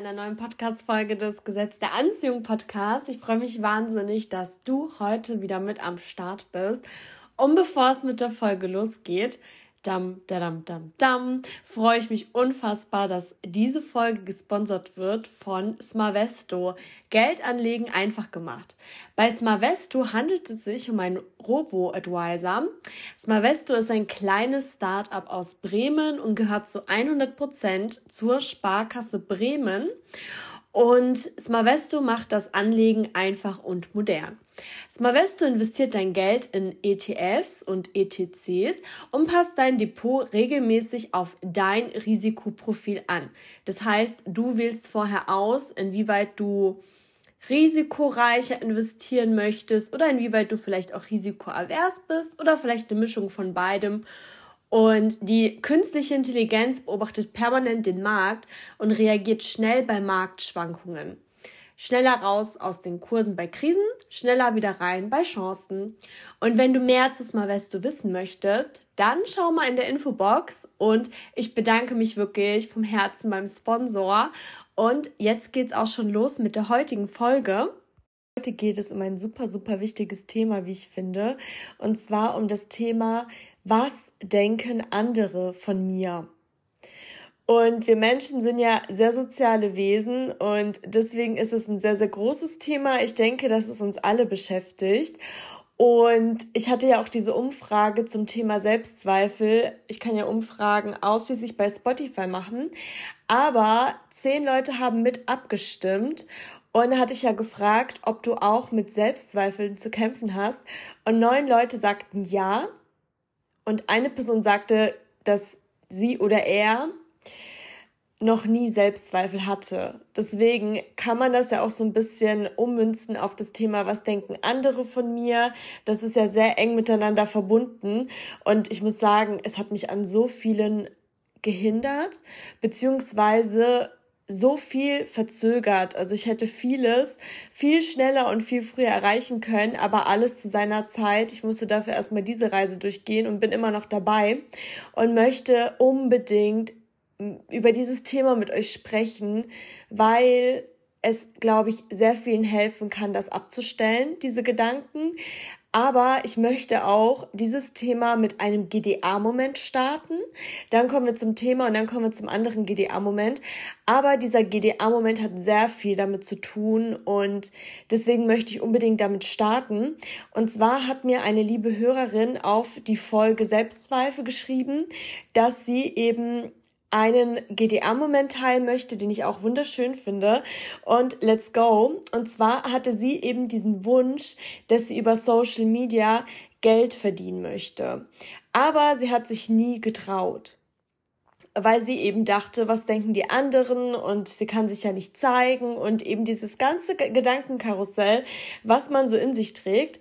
einer neuen Podcast-Folge des Gesetz der Anziehung Podcast. Ich freue mich wahnsinnig, dass du heute wieder mit am Start bist. Und bevor es mit der Folge losgeht, dam, dam, dam, dam, freue ich mich unfassbar, dass diese Folge gesponsert wird von Smavesto. Geld anlegen einfach gemacht. Bei Smavesto handelt es sich um einen Robo-Advisor. Smavesto ist ein kleines Start-up aus Bremen und gehört zu 100 Prozent zur Sparkasse Bremen. Und Smavesto macht das Anlegen einfach und modern. Smavesto investiert dein Geld in ETFs und ETCs und passt dein Depot regelmäßig auf dein Risikoprofil an. Das heißt, du wählst vorher aus, inwieweit du risikoreicher investieren möchtest oder inwieweit du vielleicht auch risikoavers bist oder vielleicht eine Mischung von beidem. Und die künstliche Intelligenz beobachtet permanent den Markt und reagiert schnell bei Marktschwankungen schneller raus aus den Kursen bei Krisen, schneller wieder rein bei Chancen. Und wenn du mehr zu Smarvesto wissen möchtest, dann schau mal in der Infobox und ich bedanke mich wirklich vom Herzen beim Sponsor. Und jetzt geht's auch schon los mit der heutigen Folge. Heute geht es um ein super, super wichtiges Thema, wie ich finde. Und zwar um das Thema, was denken andere von mir? Und wir Menschen sind ja sehr soziale Wesen und deswegen ist es ein sehr, sehr großes Thema. Ich denke, dass es uns alle beschäftigt. Und ich hatte ja auch diese Umfrage zum Thema Selbstzweifel. Ich kann ja Umfragen ausschließlich bei Spotify machen. Aber zehn Leute haben mit abgestimmt. Und hatte ich ja gefragt, ob du auch mit Selbstzweifeln zu kämpfen hast. Und neun Leute sagten ja. Und eine Person sagte, dass sie oder er noch nie Selbstzweifel hatte. Deswegen kann man das ja auch so ein bisschen ummünzen auf das Thema, was denken andere von mir. Das ist ja sehr eng miteinander verbunden. Und ich muss sagen, es hat mich an so vielen gehindert, beziehungsweise so viel verzögert. Also ich hätte vieles viel schneller und viel früher erreichen können, aber alles zu seiner Zeit. Ich musste dafür erstmal diese Reise durchgehen und bin immer noch dabei und möchte unbedingt über dieses Thema mit euch sprechen, weil es, glaube ich, sehr vielen helfen kann, das abzustellen, diese Gedanken. Aber ich möchte auch dieses Thema mit einem GDA-Moment starten. Dann kommen wir zum Thema und dann kommen wir zum anderen GDA-Moment. Aber dieser GDA-Moment hat sehr viel damit zu tun und deswegen möchte ich unbedingt damit starten. Und zwar hat mir eine liebe Hörerin auf die Folge Selbstzweifel geschrieben, dass sie eben einen GDA-Moment teilen möchte, den ich auch wunderschön finde. Und let's go. Und zwar hatte sie eben diesen Wunsch, dass sie über Social Media Geld verdienen möchte. Aber sie hat sich nie getraut weil sie eben dachte, was denken die anderen und sie kann sich ja nicht zeigen und eben dieses ganze Gedankenkarussell, was man so in sich trägt.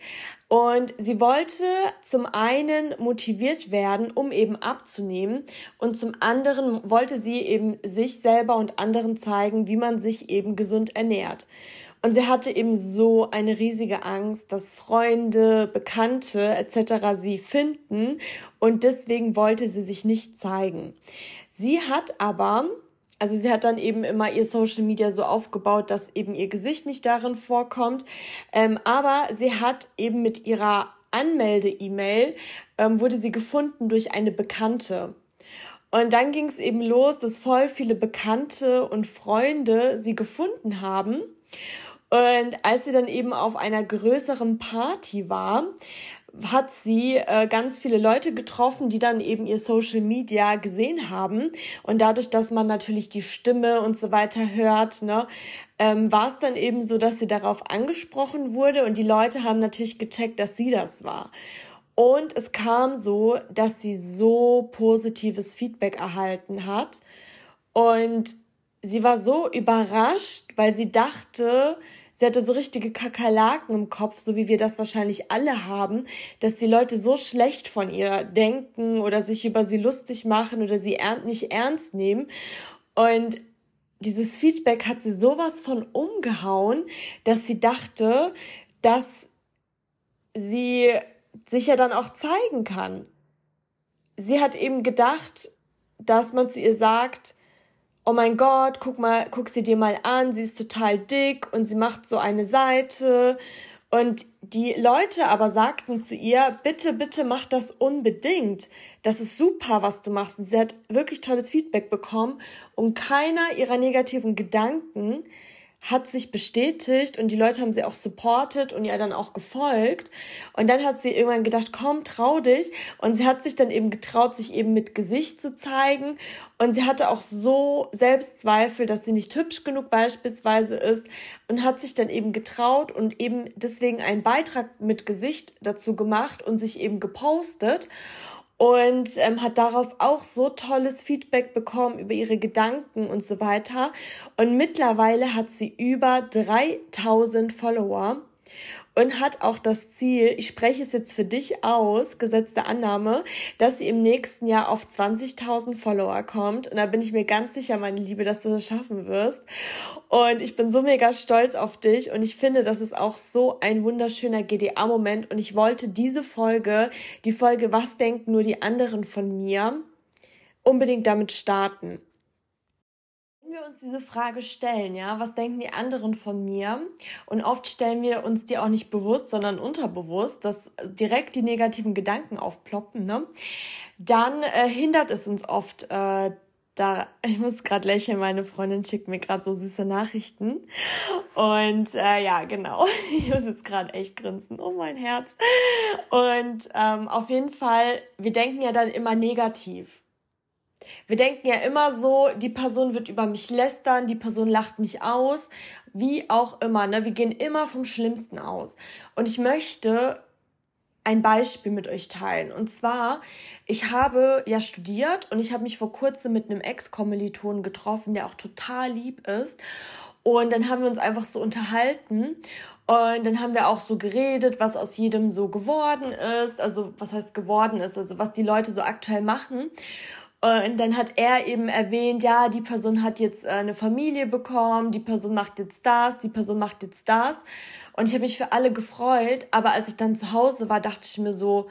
Und sie wollte zum einen motiviert werden, um eben abzunehmen und zum anderen wollte sie eben sich selber und anderen zeigen, wie man sich eben gesund ernährt. Und sie hatte eben so eine riesige Angst, dass Freunde, Bekannte etc. sie finden und deswegen wollte sie sich nicht zeigen. Sie hat aber also sie hat dann eben immer ihr Social Media so aufgebaut, dass eben ihr Gesicht nicht darin vorkommt. Ähm, aber sie hat eben mit ihrer Anmelde-E-Mail ähm, wurde sie gefunden durch eine Bekannte. Und dann ging es eben los, dass voll viele Bekannte und Freunde sie gefunden haben. Und als sie dann eben auf einer größeren Party war, hat sie äh, ganz viele Leute getroffen, die dann eben ihr Social Media gesehen haben. Und dadurch, dass man natürlich die Stimme und so weiter hört, ne, ähm, war es dann eben so, dass sie darauf angesprochen wurde und die Leute haben natürlich gecheckt, dass sie das war. Und es kam so, dass sie so positives Feedback erhalten hat. Und sie war so überrascht, weil sie dachte, Sie hatte so richtige Kakerlaken im Kopf, so wie wir das wahrscheinlich alle haben, dass die Leute so schlecht von ihr denken oder sich über sie lustig machen oder sie nicht ernst nehmen. Und dieses Feedback hat sie sowas von umgehauen, dass sie dachte, dass sie sich ja dann auch zeigen kann. Sie hat eben gedacht, dass man zu ihr sagt, oh mein Gott, guck mal, guck sie dir mal an, sie ist total dick und sie macht so eine Seite. Und die Leute aber sagten zu ihr, bitte, bitte mach das unbedingt. Das ist super, was du machst. Und sie hat wirklich tolles Feedback bekommen und keiner ihrer negativen Gedanken hat sich bestätigt und die Leute haben sie auch supportet und ihr dann auch gefolgt. Und dann hat sie irgendwann gedacht, komm, trau dich. Und sie hat sich dann eben getraut, sich eben mit Gesicht zu zeigen. Und sie hatte auch so Selbstzweifel, dass sie nicht hübsch genug beispielsweise ist und hat sich dann eben getraut und eben deswegen einen Beitrag mit Gesicht dazu gemacht und sich eben gepostet und ähm, hat darauf auch so tolles Feedback bekommen über ihre Gedanken und so weiter. Und mittlerweile hat sie über 3000 Follower und hat auch das Ziel, ich spreche es jetzt für dich aus, gesetzte Annahme, dass sie im nächsten Jahr auf 20.000 Follower kommt. Und da bin ich mir ganz sicher, meine Liebe, dass du das schaffen wirst. Und ich bin so mega stolz auf dich und ich finde, das ist auch so ein wunderschöner GDA-Moment. Und ich wollte diese Folge, die Folge Was denken nur die anderen von mir, unbedingt damit starten wir uns diese Frage stellen, ja, was denken die anderen von mir? Und oft stellen wir uns die auch nicht bewusst, sondern unterbewusst, dass direkt die negativen Gedanken aufploppen, ne? Dann äh, hindert es uns oft äh, da, ich muss gerade lächeln, meine Freundin schickt mir gerade so süße Nachrichten. Und äh, ja, genau. Ich muss jetzt gerade echt grinsen. Oh mein Herz. Und ähm, auf jeden Fall, wir denken ja dann immer negativ. Wir denken ja immer so, die Person wird über mich lästern, die Person lacht mich aus, wie auch immer. Ne? Wir gehen immer vom Schlimmsten aus. Und ich möchte ein Beispiel mit euch teilen. Und zwar, ich habe ja studiert und ich habe mich vor kurzem mit einem Ex-Kommiliton getroffen, der auch total lieb ist. Und dann haben wir uns einfach so unterhalten. Und dann haben wir auch so geredet, was aus jedem so geworden ist. Also, was heißt geworden ist, also was die Leute so aktuell machen. Und dann hat er eben erwähnt, ja, die Person hat jetzt äh, eine Familie bekommen, die Person macht jetzt das, die Person macht jetzt das. Und ich habe mich für alle gefreut, aber als ich dann zu Hause war, dachte ich mir so,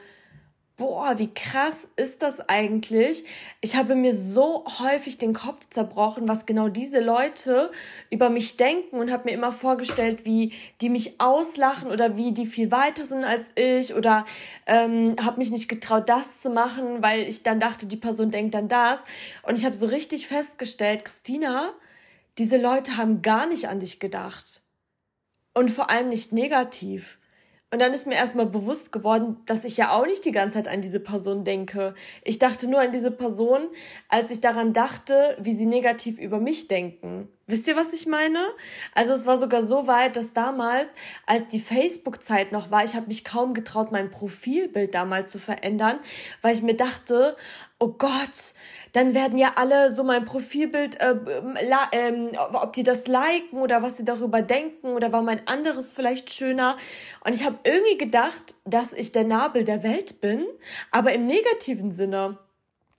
boah, wie krass ist das eigentlich? Ich habe mir so häufig den Kopf zerbrochen, was genau diese Leute über mich denken und habe mir immer vorgestellt, wie die mich auslachen oder wie die viel weiter sind als ich oder ähm, habe mich nicht getraut, das zu machen, weil ich dann dachte, die Person denkt dann das. Und ich habe so richtig festgestellt, Christina, diese Leute haben gar nicht an dich gedacht. Und vor allem nicht negativ. Und dann ist mir erstmal bewusst geworden, dass ich ja auch nicht die ganze Zeit an diese Person denke. Ich dachte nur an diese Person, als ich daran dachte, wie sie negativ über mich denken. Wisst ihr, was ich meine? Also es war sogar so weit, dass damals, als die Facebook-Zeit noch war, ich habe mich kaum getraut, mein Profilbild damals zu verändern, weil ich mir dachte, oh Gott, dann werden ja alle so mein Profilbild, äh, äh, ob die das liken oder was sie darüber denken oder war mein anderes vielleicht schöner. Und ich habe irgendwie gedacht, dass ich der Nabel der Welt bin, aber im negativen Sinne.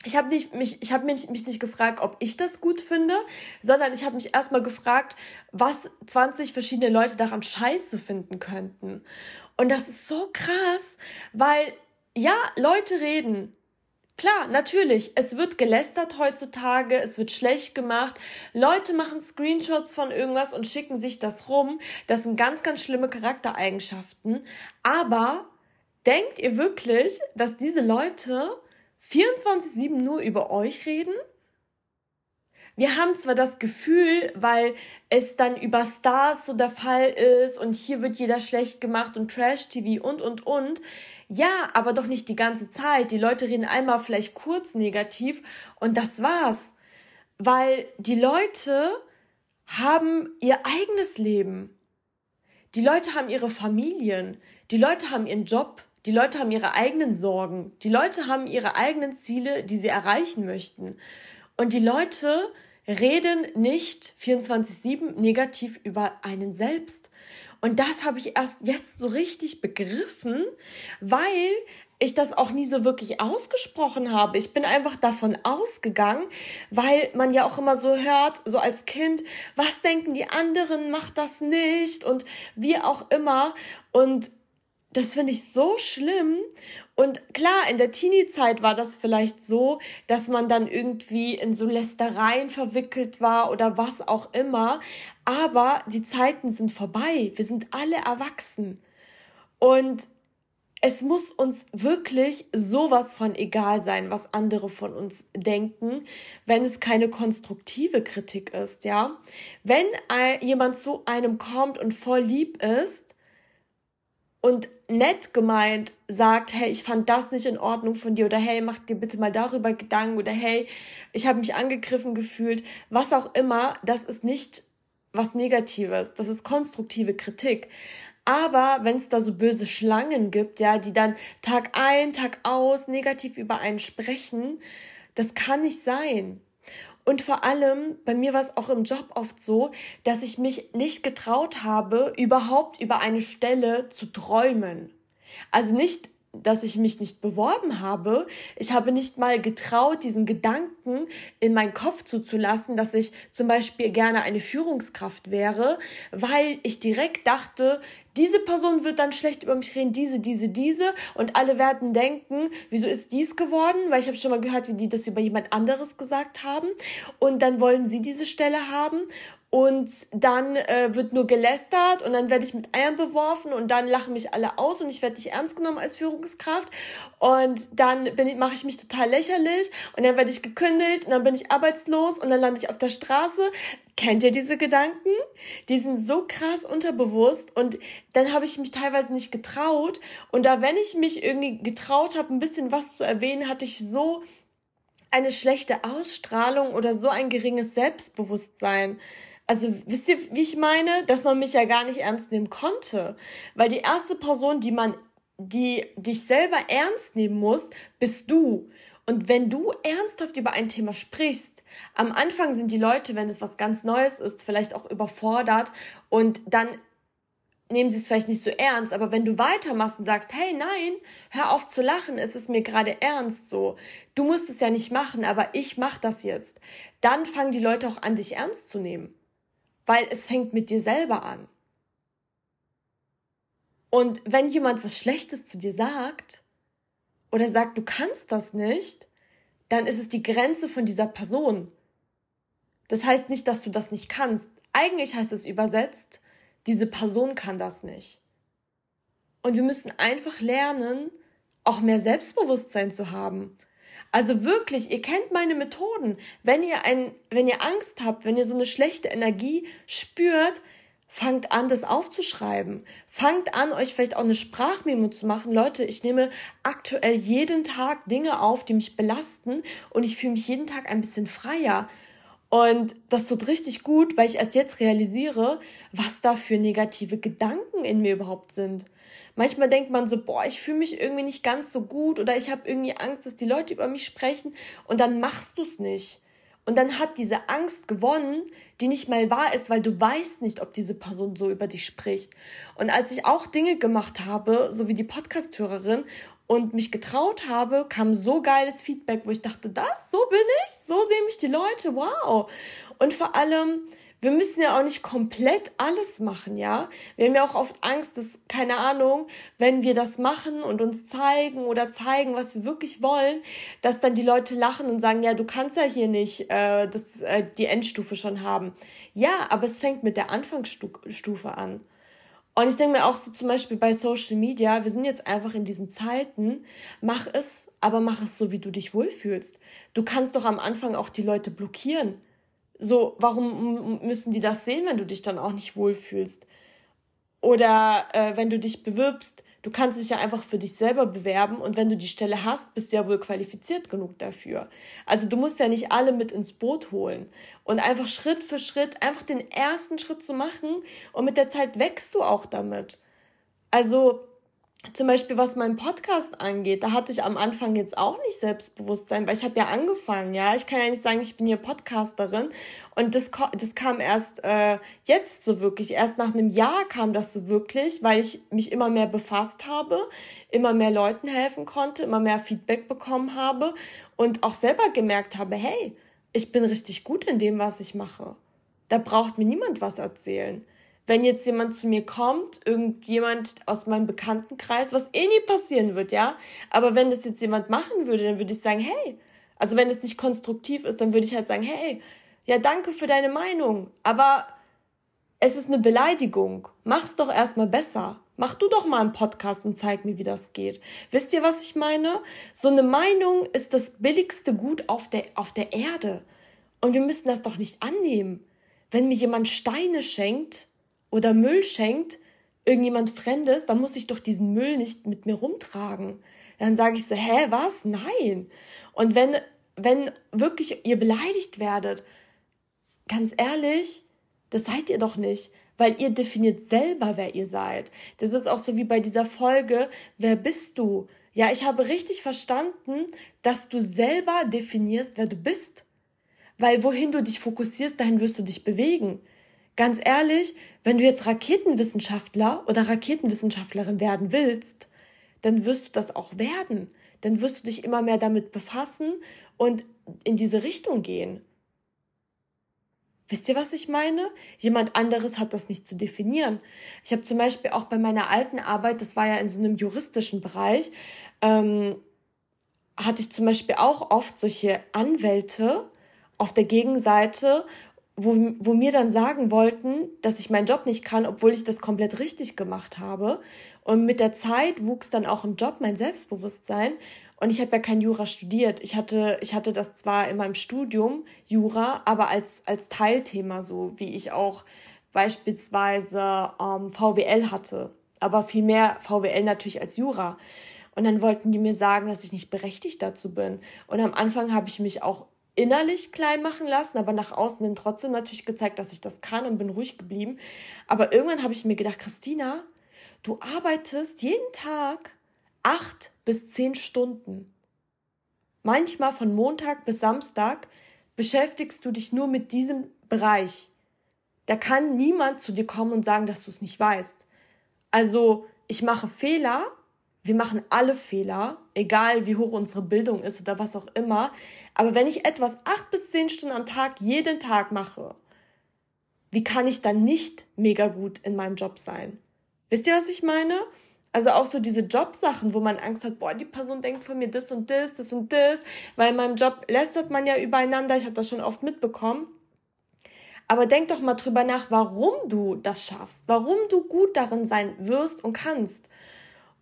Ich habe mich ich habe mich nicht gefragt, ob ich das gut finde, sondern ich habe mich erstmal gefragt, was 20 verschiedene Leute daran scheiße finden könnten. Und das ist so krass, weil ja, Leute reden, Klar, natürlich, es wird gelästert heutzutage, es wird schlecht gemacht. Leute machen Screenshots von irgendwas und schicken sich das rum. Das sind ganz, ganz schlimme Charaktereigenschaften. Aber denkt ihr wirklich, dass diese Leute 24-7 nur über euch reden? wir haben zwar das Gefühl, weil es dann über Stars so der Fall ist und hier wird jeder schlecht gemacht und Trash-TV und, und, und. Ja, aber doch nicht die ganze Zeit. Die Leute reden einmal vielleicht kurz negativ und das war's. Weil die Leute haben ihr eigenes Leben. Die Leute haben ihre Familien. Die Leute haben ihren Job. Die Leute haben ihre eigenen Sorgen. Die Leute haben ihre eigenen Ziele, die sie erreichen möchten. Und die Leute reden nicht 24-7 negativ über einen selbst. Und das habe ich erst jetzt so richtig begriffen, weil ich das auch nie so wirklich ausgesprochen habe. Ich bin einfach davon ausgegangen, weil man ja auch immer so hört, so als Kind, was denken die anderen, macht das nicht und wie auch immer. Und das finde ich so schlimm Und klar, in der Teenie-Zeit war das vielleicht so, dass man dann irgendwie in so Lästereien verwickelt war oder was auch immer. Aber die Zeiten sind vorbei. Wir sind alle erwachsen. Und es muss uns wirklich sowas von egal sein, was andere von uns denken, wenn es keine konstruktive Kritik ist, ja. Wenn jemand zu einem kommt und voll lieb ist und nett gemeint sagt, hey, ich fand das nicht in Ordnung von dir oder hey, mach dir bitte mal darüber Gedanken oder hey, ich habe mich angegriffen gefühlt, was auch immer, das ist nicht was Negatives, das ist konstruktive Kritik. Aber wenn es da so böse Schlangen gibt, ja, die dann Tag ein, Tag aus negativ über einen sprechen, das kann nicht sein. Und vor allem, bei mir war es auch im Job oft so, dass ich mich nicht getraut habe, überhaupt über eine Stelle zu träumen. Also nicht dass ich mich nicht beworben habe. Ich habe nicht mal getraut, diesen Gedanken in meinen Kopf zuzulassen, dass ich zum Beispiel gerne eine Führungskraft wäre, weil ich direkt dachte, diese Person wird dann schlecht über mich reden, diese, diese, diese und alle werden denken, wieso ist dies geworden? Weil ich habe schon mal gehört, wie die das über jemand anderes gesagt haben und dann wollen sie diese Stelle haben und dann äh, wird nur gelästert und dann werde ich mit Eiern beworfen und dann lachen mich alle aus und ich werde nicht ernst genommen als Führungskraft und dann mache ich mich total lächerlich und dann werde ich gekündigt und dann bin ich arbeitslos und dann lande ich auf der Straße. Kennt ihr diese Gedanken? Die sind so krass unterbewusst und dann habe ich mich teilweise nicht getraut und da wenn ich mich irgendwie getraut habe, ein bisschen was zu erwähnen, hatte ich so eine schlechte Ausstrahlung oder so ein geringes Selbstbewusstsein also wisst ihr, wie ich meine, dass man mich ja gar nicht ernst nehmen konnte, weil die erste Person, die man die dich selber ernst nehmen muss, bist du. Und wenn du ernsthaft über ein Thema sprichst, am Anfang sind die Leute, wenn es was ganz Neues ist, vielleicht auch überfordert und dann nehmen sie es vielleicht nicht so ernst, aber wenn du weitermachst und sagst, hey, nein, hör auf zu lachen, es ist mir gerade ernst so. Du musst es ja nicht machen, aber ich mach das jetzt. Dann fangen die Leute auch an, dich ernst zu nehmen weil es fängt mit dir selber an. Und wenn jemand was Schlechtes zu dir sagt oder sagt, du kannst das nicht, dann ist es die Grenze von dieser Person. Das heißt nicht, dass du das nicht kannst. Eigentlich heißt es übersetzt, diese Person kann das nicht. Und wir müssen einfach lernen, auch mehr Selbstbewusstsein zu haben. Also wirklich, ihr kennt meine Methoden. Wenn ihr ein, wenn ihr Angst habt, wenn ihr so eine schlechte Energie spürt, fangt an, das aufzuschreiben. Fangt an, euch vielleicht auch eine Sprachmemo zu machen. Leute, ich nehme aktuell jeden Tag Dinge auf, die mich belasten und ich fühle mich jeden Tag ein bisschen freier. Und das tut richtig gut, weil ich erst jetzt realisiere, was da für negative Gedanken in mir überhaupt sind. Manchmal denkt man so, boah, ich fühle mich irgendwie nicht ganz so gut oder ich habe irgendwie Angst, dass die Leute über mich sprechen und dann machst du es nicht. Und dann hat diese Angst gewonnen, die nicht mal wahr ist, weil du weißt nicht, ob diese Person so über dich spricht. Und als ich auch Dinge gemacht habe, so wie die Podcast-Hörerin, und mich getraut habe, kam so geiles Feedback, wo ich dachte, das, so bin ich, so sehen mich die Leute, wow. Und vor allem, wir müssen ja auch nicht komplett alles machen, ja. Wir haben ja auch oft Angst, dass, keine Ahnung, wenn wir das machen und uns zeigen oder zeigen, was wir wirklich wollen, dass dann die Leute lachen und sagen, ja, du kannst ja hier nicht äh, das, äh, die Endstufe schon haben. Ja, aber es fängt mit der Anfangsstufe an. Und ich denke mir auch so zum Beispiel bei Social Media, wir sind jetzt einfach in diesen Zeiten, mach es, aber mach es so, wie du dich wohlfühlst. Du kannst doch am Anfang auch die Leute blockieren. So, warum müssen die das sehen, wenn du dich dann auch nicht wohlfühlst? Oder äh, wenn du dich bewirbst, du kannst dich ja einfach für dich selber bewerben und wenn du die Stelle hast, bist du ja wohl qualifiziert genug dafür. Also du musst ja nicht alle mit ins Boot holen und einfach Schritt für Schritt einfach den ersten Schritt zu machen und mit der Zeit wächst du auch damit. Also zum Beispiel was meinen Podcast angeht, da hatte ich am Anfang jetzt auch nicht Selbstbewusstsein, weil ich habe ja angefangen, ja. Ich kann ja nicht sagen, ich bin hier Podcasterin. Und das, das kam erst äh, jetzt so wirklich. Erst nach einem Jahr kam das so wirklich, weil ich mich immer mehr befasst habe, immer mehr Leuten helfen konnte, immer mehr Feedback bekommen habe und auch selber gemerkt habe, hey, ich bin richtig gut in dem, was ich mache. Da braucht mir niemand was erzählen. Wenn jetzt jemand zu mir kommt, irgendjemand aus meinem Bekanntenkreis, was eh nie passieren wird, ja. Aber wenn das jetzt jemand machen würde, dann würde ich sagen, hey, also wenn es nicht konstruktiv ist, dann würde ich halt sagen, hey, ja, danke für deine Meinung, aber es ist eine Beleidigung. Mach's doch erstmal besser. Mach du doch mal einen Podcast und zeig mir, wie das geht. Wisst ihr, was ich meine? So eine Meinung ist das billigste Gut auf der, auf der Erde. Und wir müssen das doch nicht annehmen. Wenn mir jemand Steine schenkt oder Müll schenkt, irgendjemand Fremdes, dann muss ich doch diesen Müll nicht mit mir rumtragen. Dann sage ich so, hä, was? Nein. Und wenn, wenn wirklich ihr beleidigt werdet, ganz ehrlich, das seid ihr doch nicht, weil ihr definiert selber, wer ihr seid. Das ist auch so wie bei dieser Folge, wer bist du? Ja, ich habe richtig verstanden, dass du selber definierst, wer du bist. Weil wohin du dich fokussierst, dahin wirst du dich bewegen. Ganz ehrlich, wenn du jetzt Raketenwissenschaftler oder Raketenwissenschaftlerin werden willst, dann wirst du das auch werden. Dann wirst du dich immer mehr damit befassen und in diese Richtung gehen. Wisst ihr, was ich meine? Jemand anderes hat das nicht zu definieren. Ich habe zum Beispiel auch bei meiner alten Arbeit, das war ja in so einem juristischen Bereich, ähm, hatte ich zum Beispiel auch oft solche Anwälte auf der Gegenseite, wo, wo mir dann sagen wollten, dass ich meinen Job nicht kann, obwohl ich das komplett richtig gemacht habe. Und mit der Zeit wuchs dann auch im Job mein Selbstbewusstsein. Und ich habe ja kein Jura studiert. Ich hatte, ich hatte das zwar in meinem Studium, Jura, aber als, als Teilthema so, wie ich auch beispielsweise ähm, VWL hatte. Aber viel mehr VWL natürlich als Jura. Und dann wollten die mir sagen, dass ich nicht berechtigt dazu bin. Und am Anfang habe ich mich auch innerlich klein machen lassen, aber nach außen hin trotzdem natürlich gezeigt, dass ich das kann und bin ruhig geblieben. Aber irgendwann habe ich mir gedacht, Christina, du arbeitest jeden Tag acht bis zehn Stunden. Manchmal von Montag bis Samstag beschäftigst du dich nur mit diesem Bereich. Da kann niemand zu dir kommen und sagen, dass du es nicht weißt. Also, ich mache Fehler, wir machen alle Fehler, egal wie hoch unsere Bildung ist oder was auch immer. Aber wenn ich etwas acht bis zehn Stunden am Tag jeden Tag mache, wie kann ich dann nicht mega gut in meinem Job sein? Wisst ihr, was ich meine? Also auch so diese Jobsachen, wo man Angst hat, boah, die Person denkt von mir das und das, das und das, weil in meinem Job lästert man ja übereinander, ich habe das schon oft mitbekommen. Aber denk doch mal drüber nach, warum du das schaffst, warum du gut darin sein wirst und kannst.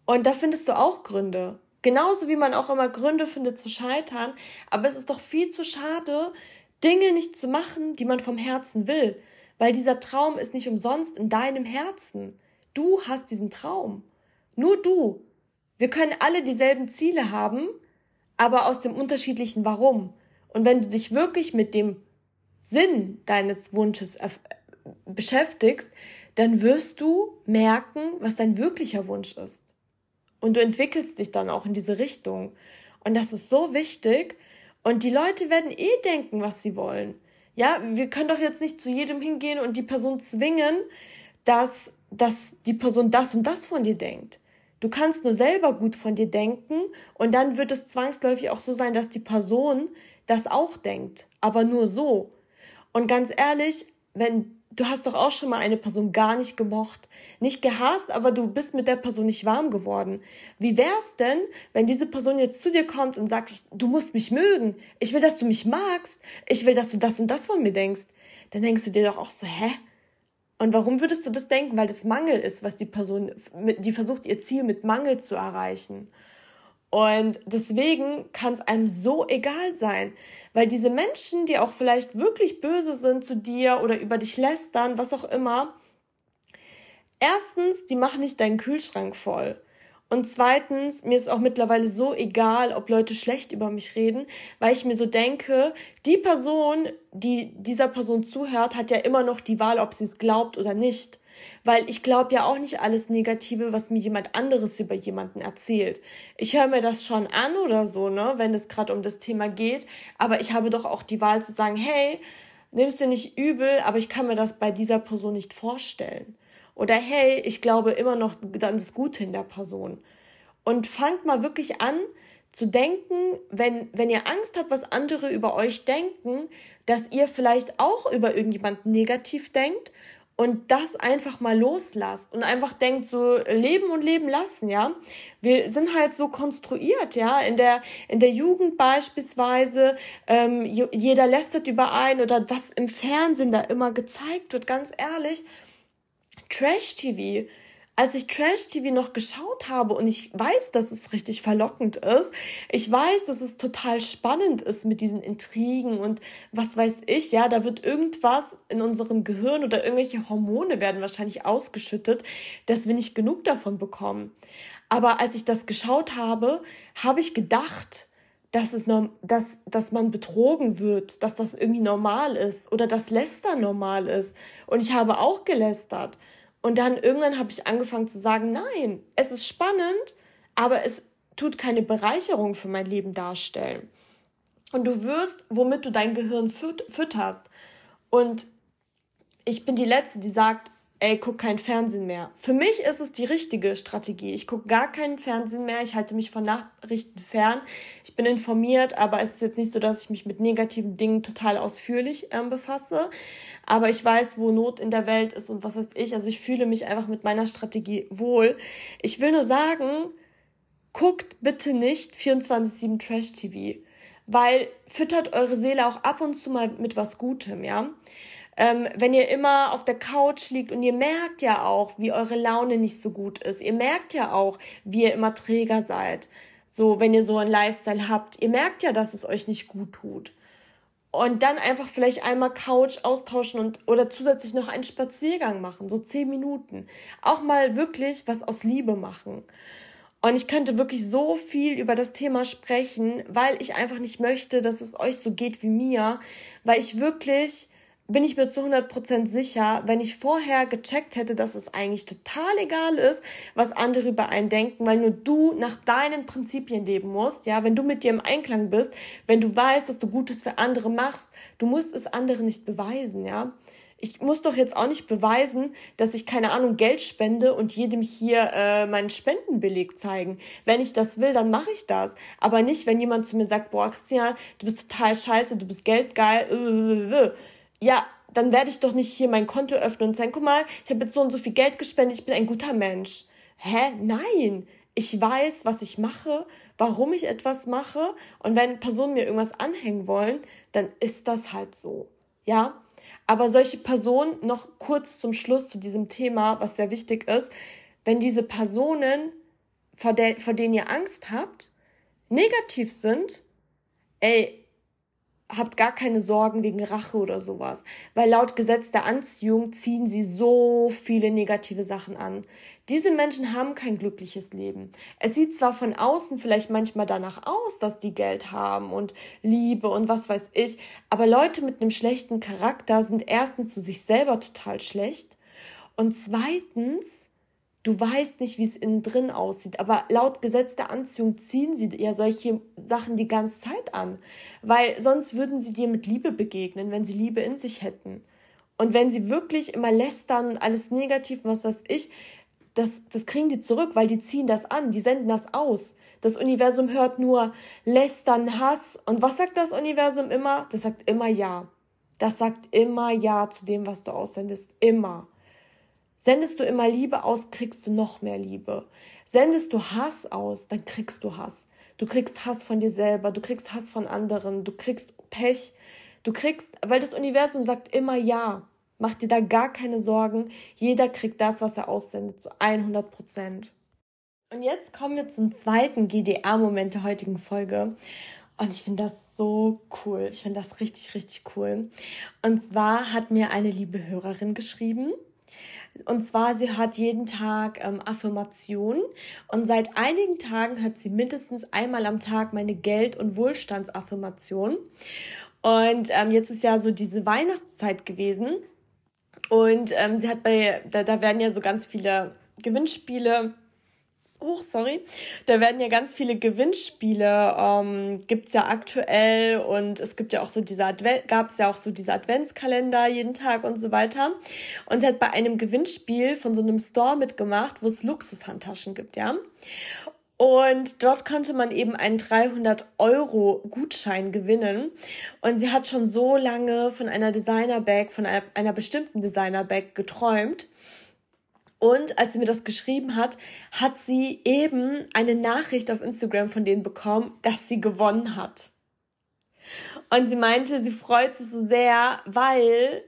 Und da findest du auch Gründe. Genauso wie man auch immer Gründe findet zu scheitern. Aber es ist doch viel zu schade, Dinge nicht zu machen, die man vom Herzen will. Weil dieser Traum ist nicht umsonst in deinem Herzen. Du hast diesen Traum. Nur du. Wir können alle dieselben Ziele haben, aber aus dem unterschiedlichen Warum. Und wenn du dich wirklich mit dem Sinn deines Wunsches beschäftigst, dann wirst du merken, was dein wirklicher Wunsch ist. Und du entwickelst dich dann auch in diese Richtung. Und das ist so wichtig. Und die Leute werden eh denken, was sie wollen. Ja, wir können doch jetzt nicht zu jedem hingehen und die Person zwingen, dass, dass die Person das und das von dir denkt. Du kannst nur selber gut von dir denken und dann wird es zwangsläufig auch so sein, dass die Person das auch denkt, aber nur so. Und ganz ehrlich, wenn du hast doch auch schon mal eine Person gar nicht gemocht, nicht gehasst, aber du bist mit der Person nicht warm geworden. Wie wär's denn, wenn diese Person jetzt zu dir kommt und sagt, du musst mich mögen, ich will, dass du mich magst, ich will, dass du das und das von mir denkst? Dann denkst du dir doch auch so, hä? Und warum würdest du das denken? Weil das Mangel ist, was die Person, die versucht, ihr Ziel mit Mangel zu erreichen. Und deswegen kann es einem so egal sein, weil diese Menschen, die auch vielleicht wirklich böse sind zu dir oder über dich lästern, was auch immer, erstens, die machen nicht deinen Kühlschrank voll. Und zweitens, mir ist auch mittlerweile so egal, ob Leute schlecht über mich reden, weil ich mir so denke, die Person, die dieser Person zuhört, hat ja immer noch die Wahl, ob sie es glaubt oder nicht. Weil ich glaube ja auch nicht alles Negative, was mir jemand anderes über jemanden erzählt. Ich höre mir das schon an oder so, ne, wenn es gerade um das Thema geht. Aber ich habe doch auch die Wahl zu sagen, hey, nimmst du nicht übel, aber ich kann mir das bei dieser Person nicht vorstellen. Oder hey, ich glaube immer noch an das Gute in der Person. Und fangt mal wirklich an zu denken, wenn, wenn ihr Angst habt, was andere über euch denken, dass ihr vielleicht auch über irgendjemanden negativ denkt und das einfach mal loslasst und einfach denkt so leben und leben lassen, ja. Wir sind halt so konstruiert, ja. In der in der Jugend beispielsweise ähm, jeder lästert über einen oder was im Fernsehen da immer gezeigt wird, ganz ehrlich. Trash TV als ich Trash-TV noch geschaut habe und ich weiß, dass es richtig verlockend ist, ich weiß, dass es total spannend ist mit diesen Intrigen und was weiß ich, ja, da wird irgendwas in unserem Gehirn oder irgendwelche Hormone werden wahrscheinlich ausgeschüttet, dass wir nicht genug davon bekommen. Aber als ich das geschaut habe, habe ich gedacht, dass, es, dass, dass man betrogen wird, dass das irgendwie normal ist oder dass Lästern normal ist. Und ich habe auch gelästert. Und dann irgendwann habe ich angefangen zu sagen, nein, es ist spannend, aber es tut keine Bereicherung für mein Leben darstellen. Und du wirst, womit du dein Gehirn fütterst. Und ich bin die Letzte, die sagt, ey, guck kein Fernsehen mehr. Für mich ist es die richtige Strategie. Ich gucke gar keinen Fernsehen mehr. Ich halte mich von Nachrichten fern. Ich bin informiert, aber es ist jetzt nicht so, dass ich mich mit negativen Dingen total ausführlich ähm, befasse. Aber ich weiß, wo Not in der Welt ist und was weiß ich. Also ich fühle mich einfach mit meiner Strategie wohl. Ich will nur sagen, guckt bitte nicht 24-7 Trash-TV. Weil füttert eure Seele auch ab und zu mal mit was Gutem, ja ähm, wenn ihr immer auf der Couch liegt und ihr merkt ja auch, wie eure Laune nicht so gut ist. Ihr merkt ja auch, wie ihr immer träger seid. So, wenn ihr so einen Lifestyle habt. Ihr merkt ja, dass es euch nicht gut tut. Und dann einfach vielleicht einmal Couch austauschen und oder zusätzlich noch einen Spaziergang machen, so zehn Minuten. Auch mal wirklich was aus Liebe machen. Und ich könnte wirklich so viel über das Thema sprechen, weil ich einfach nicht möchte, dass es euch so geht wie mir, weil ich wirklich bin ich mir zu 100% sicher, wenn ich vorher gecheckt hätte, dass es eigentlich total egal ist, was andere über einen denken, weil nur du nach deinen Prinzipien leben musst, ja, wenn du mit dir im Einklang bist, wenn du weißt, dass du Gutes für andere machst, du musst es anderen nicht beweisen, ja. Ich muss doch jetzt auch nicht beweisen, dass ich keine Ahnung Geld spende und jedem hier äh, meinen Spendenbeleg zeigen. Wenn ich das will, dann mache ich das. Aber nicht, wenn jemand zu mir sagt, boah, Christian, du bist total scheiße, du bist geldgeil. Äh, äh, äh ja, dann werde ich doch nicht hier mein Konto öffnen und sagen, guck mal, ich habe jetzt so und so viel Geld gespendet, ich bin ein guter Mensch. Hä? Nein. Ich weiß, was ich mache, warum ich etwas mache und wenn Personen mir irgendwas anhängen wollen, dann ist das halt so. Ja? Aber solche Personen, noch kurz zum Schluss zu diesem Thema, was sehr wichtig ist, wenn diese Personen, vor, der, vor denen ihr Angst habt, negativ sind, ey, habt gar keine Sorgen wegen Rache oder sowas, weil laut Gesetz der Anziehung ziehen sie so viele negative Sachen an. Diese Menschen haben kein glückliches Leben. Es sieht zwar von außen vielleicht manchmal danach aus, dass die Geld haben und Liebe und was weiß ich, aber Leute mit einem schlechten Charakter sind erstens zu sich selber total schlecht und zweitens du weißt nicht, wie es innen drin aussieht. Aber laut Gesetz der Anziehung ziehen sie ja solche Sachen die ganze Zeit an. Weil sonst würden sie dir mit Liebe begegnen, wenn sie Liebe in sich hätten. Und wenn sie wirklich immer lästern, alles negativ, was weiß ich, das, das kriegen die zurück, weil die ziehen das an, die senden das aus. Das Universum hört nur Lästern, Hass. Und was sagt das Universum immer? Das sagt immer Ja. Das sagt immer Ja zu dem, was du aussendest. Immer. Sendest du immer Liebe aus, kriegst du noch mehr Liebe. Sendest du Hass aus, dann kriegst du Hass. Du kriegst Hass von dir selber, du kriegst Hass von anderen, du kriegst Pech, du kriegst, weil das Universum sagt immer ja. Mach dir da gar keine Sorgen. Jeder kriegt das, was er aussendet, zu 100 Prozent. Und jetzt kommen wir zum zweiten GDR-Moment der heutigen Folge. Und ich finde das so cool. Ich finde das richtig, richtig cool. Und zwar hat mir eine liebe Hörerin geschrieben, und zwar, sie hat jeden Tag ähm, Affirmationen und seit einigen Tagen hat sie mindestens einmal am Tag meine Geld- und Wohlstandsaffirmation. Und ähm, jetzt ist ja so diese Weihnachtszeit gewesen. Und ähm, sie hat bei, da, da werden ja so ganz viele Gewinnspiele hoch, sorry. Da werden ja ganz viele Gewinnspiele, ähm, gibt's ja aktuell und es gibt ja auch so diese Advent, gab's ja auch so diese Adventskalender jeden Tag und so weiter. Und sie hat bei einem Gewinnspiel von so einem Store mitgemacht, wo es Luxushandtaschen gibt, ja. Und dort konnte man eben einen 300 Euro Gutschein gewinnen. Und sie hat schon so lange von einer Designer-Bag, von einer, einer bestimmten Designer-Bag geträumt. Und als sie mir das geschrieben hat, hat sie eben eine Nachricht auf Instagram von denen bekommen, dass sie gewonnen hat. Und sie meinte, sie freut sich so sehr, weil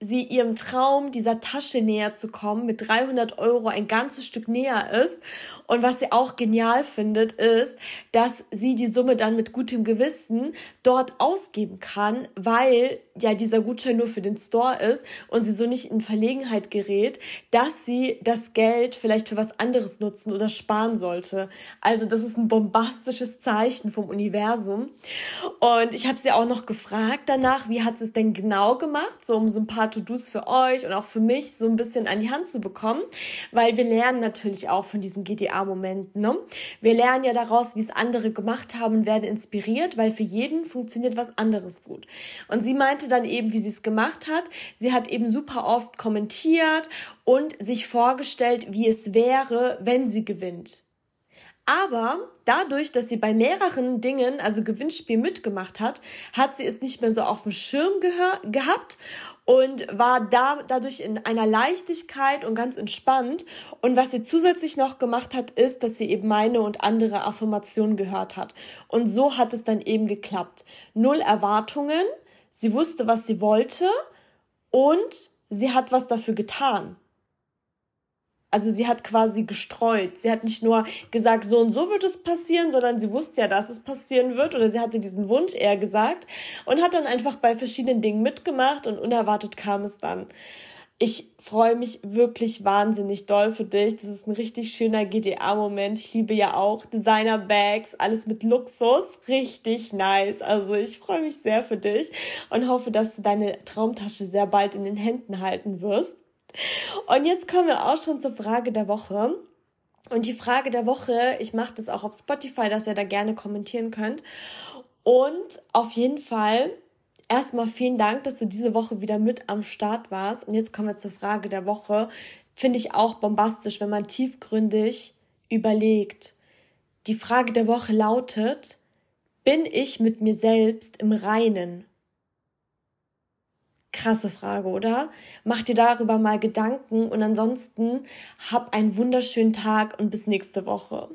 sie ihrem Traum, dieser Tasche näher zu kommen, mit 300 Euro ein ganzes Stück näher ist. Und was sie auch genial findet, ist, dass sie die Summe dann mit gutem Gewissen dort ausgeben kann, weil ja dieser Gutschein nur für den Store ist und sie so nicht in Verlegenheit gerät, dass sie das Geld vielleicht für was anderes nutzen oder sparen sollte. Also das ist ein bombastisches Zeichen vom Universum. Und ich habe sie auch noch gefragt danach, wie hat sie es denn genau gemacht, so um so ein paar paar To-Dos für euch und auch für mich so ein bisschen an die Hand zu bekommen, weil wir lernen natürlich auch von diesen GDA-Momenten. Ne? Wir lernen ja daraus, wie es andere gemacht haben und werden inspiriert, weil für jeden funktioniert was anderes gut. Und sie meinte dann eben, wie sie es gemacht hat. Sie hat eben super oft kommentiert und sich vorgestellt, wie es wäre, wenn sie gewinnt. Aber dadurch, dass sie bei mehreren Dingen, also Gewinnspiel mitgemacht hat, hat sie es nicht mehr so auf dem Schirm gehabt und war da dadurch in einer Leichtigkeit und ganz entspannt. Und was sie zusätzlich noch gemacht hat, ist, dass sie eben meine und andere Affirmationen gehört hat. Und so hat es dann eben geklappt. Null Erwartungen. Sie wusste, was sie wollte und sie hat was dafür getan. Also sie hat quasi gestreut. Sie hat nicht nur gesagt, so und so wird es passieren, sondern sie wusste ja, dass es passieren wird oder sie hatte diesen Wunsch eher gesagt und hat dann einfach bei verschiedenen Dingen mitgemacht und unerwartet kam es dann. Ich freue mich wirklich wahnsinnig doll für dich. Das ist ein richtig schöner GDA-Moment. Ich liebe ja auch Designer-Bags, alles mit Luxus. Richtig nice. Also ich freue mich sehr für dich und hoffe, dass du deine Traumtasche sehr bald in den Händen halten wirst. Und jetzt kommen wir auch schon zur Frage der Woche. Und die Frage der Woche, ich mache das auch auf Spotify, dass ihr da gerne kommentieren könnt. Und auf jeden Fall erstmal vielen Dank, dass du diese Woche wieder mit am Start warst. Und jetzt kommen wir zur Frage der Woche. Finde ich auch bombastisch, wenn man tiefgründig überlegt. Die Frage der Woche lautet, bin ich mit mir selbst im Reinen? Krasse Frage, oder? Mach dir darüber mal Gedanken und ansonsten hab einen wunderschönen Tag und bis nächste Woche.